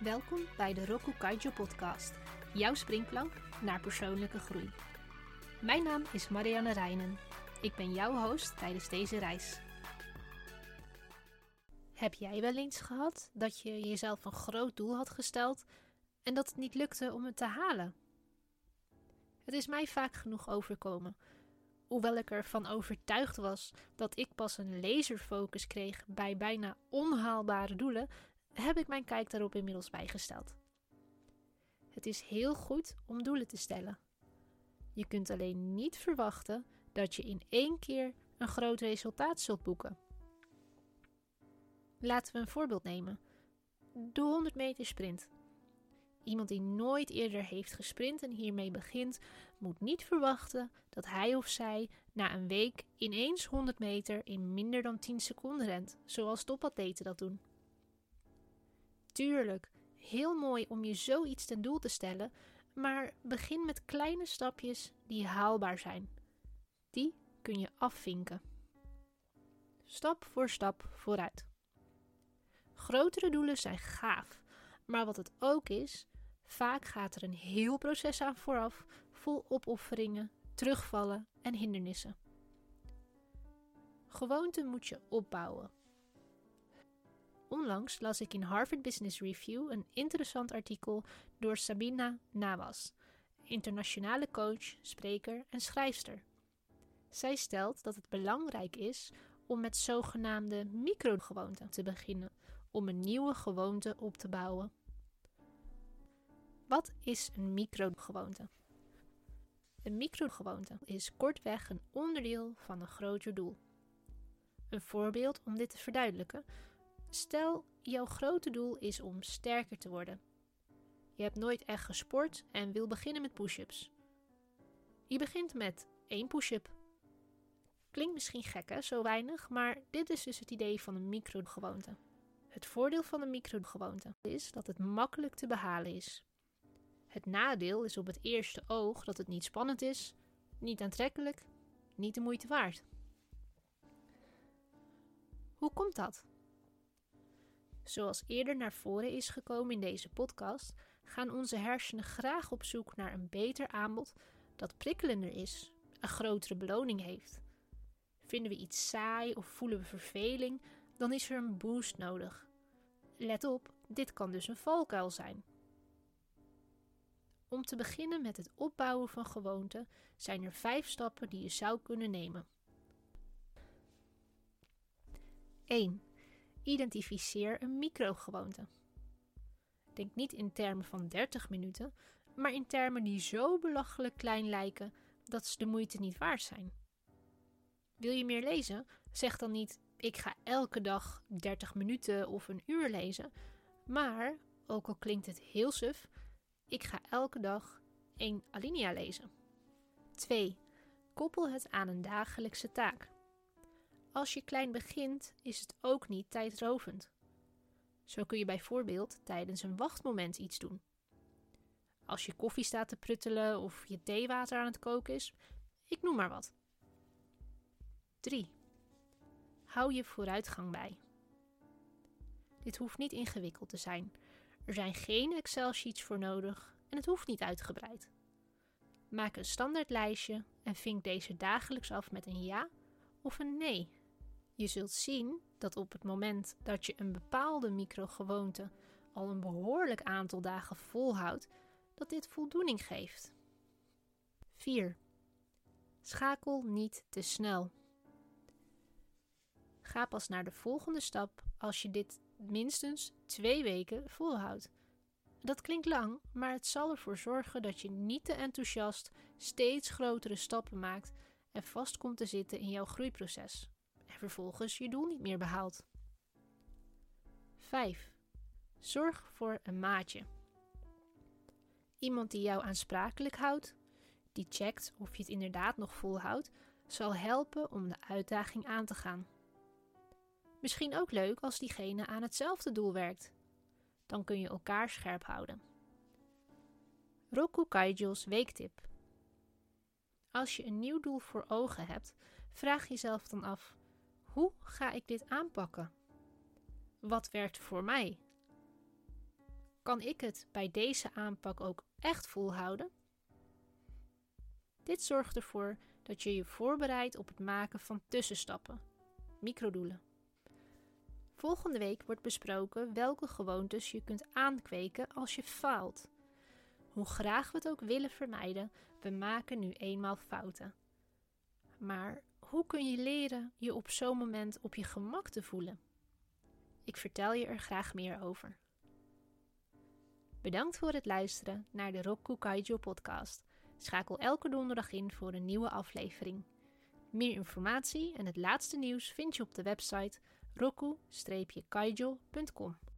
Welkom bij de Roku Kaijo podcast, jouw springplank naar persoonlijke groei. Mijn naam is Marianne Reinen. Ik ben jouw host tijdens deze reis. Heb jij wel eens gehad dat je jezelf een groot doel had gesteld en dat het niet lukte om het te halen? Het is mij vaak genoeg overkomen. Hoewel ik ervan overtuigd was dat ik pas een laserfocus kreeg bij bijna onhaalbare doelen, heb ik mijn kijk daarop inmiddels bijgesteld. Het is heel goed om doelen te stellen. Je kunt alleen niet verwachten dat je in één keer een groot resultaat zult boeken. Laten we een voorbeeld nemen. De 100 meter sprint. Iemand die nooit eerder heeft gesprint en hiermee begint, moet niet verwachten dat hij of zij na een week ineens 100 meter in minder dan 10 seconden rent, zoals topatleten dat doen. Tuurlijk, heel mooi om je zoiets ten doel te stellen, maar begin met kleine stapjes die haalbaar zijn. Die kun je afvinken. Stap voor stap vooruit. Grotere doelen zijn gaaf, maar wat het ook is, vaak gaat er een heel proces aan vooraf, vol opofferingen, terugvallen en hindernissen. Gewoonte moet je opbouwen. Onlangs las ik in Harvard Business Review een interessant artikel door Sabina Nawas, internationale coach, spreker en schrijfster. Zij stelt dat het belangrijk is om met zogenaamde microgewoonten te beginnen om een nieuwe gewoonte op te bouwen. Wat is een microgewoonte? Een microgewoonte is kortweg een onderdeel van een groter doel. Een voorbeeld om dit te verduidelijken Stel, jouw grote doel is om sterker te worden. Je hebt nooit echt gesport en wil beginnen met push-ups. Je begint met één push-up. Klinkt misschien gek hè, zo weinig, maar dit is dus het idee van een microgewoonte. Het voordeel van een microgewoonte is dat het makkelijk te behalen is. Het nadeel is op het eerste oog dat het niet spannend is, niet aantrekkelijk, niet de moeite waard. Hoe komt dat? Zoals eerder naar voren is gekomen in deze podcast, gaan onze hersenen graag op zoek naar een beter aanbod dat prikkelender is, een grotere beloning heeft. Vinden we iets saai of voelen we verveling, dan is er een boost nodig. Let op, dit kan dus een valkuil zijn. Om te beginnen met het opbouwen van gewoonten zijn er vijf stappen die je zou kunnen nemen. 1. Identificeer een microgewoonte. Denk niet in termen van 30 minuten, maar in termen die zo belachelijk klein lijken dat ze de moeite niet waard zijn. Wil je meer lezen? Zeg dan niet: ik ga elke dag 30 minuten of een uur lezen, maar, ook al klinkt het heel suf, ik ga elke dag één alinea lezen. 2. Koppel het aan een dagelijkse taak. Als je klein begint, is het ook niet tijdrovend. Zo kun je bijvoorbeeld tijdens een wachtmoment iets doen. Als je koffie staat te pruttelen of je theewater aan het koken is, ik noem maar wat. 3. Hou je vooruitgang bij. Dit hoeft niet ingewikkeld te zijn. Er zijn geen Excel-sheets voor nodig en het hoeft niet uitgebreid. Maak een standaard lijstje en vink deze dagelijks af met een ja of een nee je zult zien dat op het moment dat je een bepaalde microgewoonte al een behoorlijk aantal dagen volhoudt, dat dit voldoening geeft. 4. Schakel niet te snel. Ga pas naar de volgende stap als je dit minstens twee weken volhoudt. Dat klinkt lang, maar het zal ervoor zorgen dat je niet te enthousiast steeds grotere stappen maakt en vast komt te zitten in jouw groeiproces vervolgens je doel niet meer behaalt. 5. Zorg voor een maatje. Iemand die jou aansprakelijk houdt, die checkt of je het inderdaad nog volhoudt, zal helpen om de uitdaging aan te gaan. Misschien ook leuk als diegene aan hetzelfde doel werkt. Dan kun je elkaar scherp houden. Roku Kaijo's weektip. Als je een nieuw doel voor ogen hebt, vraag jezelf dan af: hoe ga ik dit aanpakken? Wat werkt voor mij? Kan ik het bij deze aanpak ook echt volhouden? Dit zorgt ervoor dat je je voorbereidt op het maken van tussenstappen, microdoelen. Volgende week wordt besproken welke gewoontes je kunt aankweken als je faalt. Hoe graag we het ook willen vermijden, we maken nu eenmaal fouten. Maar hoe kun je leren je op zo'n moment op je gemak te voelen? Ik vertel je er graag meer over. Bedankt voor het luisteren naar de Roku Kaijo podcast. Schakel elke donderdag in voor een nieuwe aflevering. Meer informatie en het laatste nieuws vind je op de website roku-kaijo.com.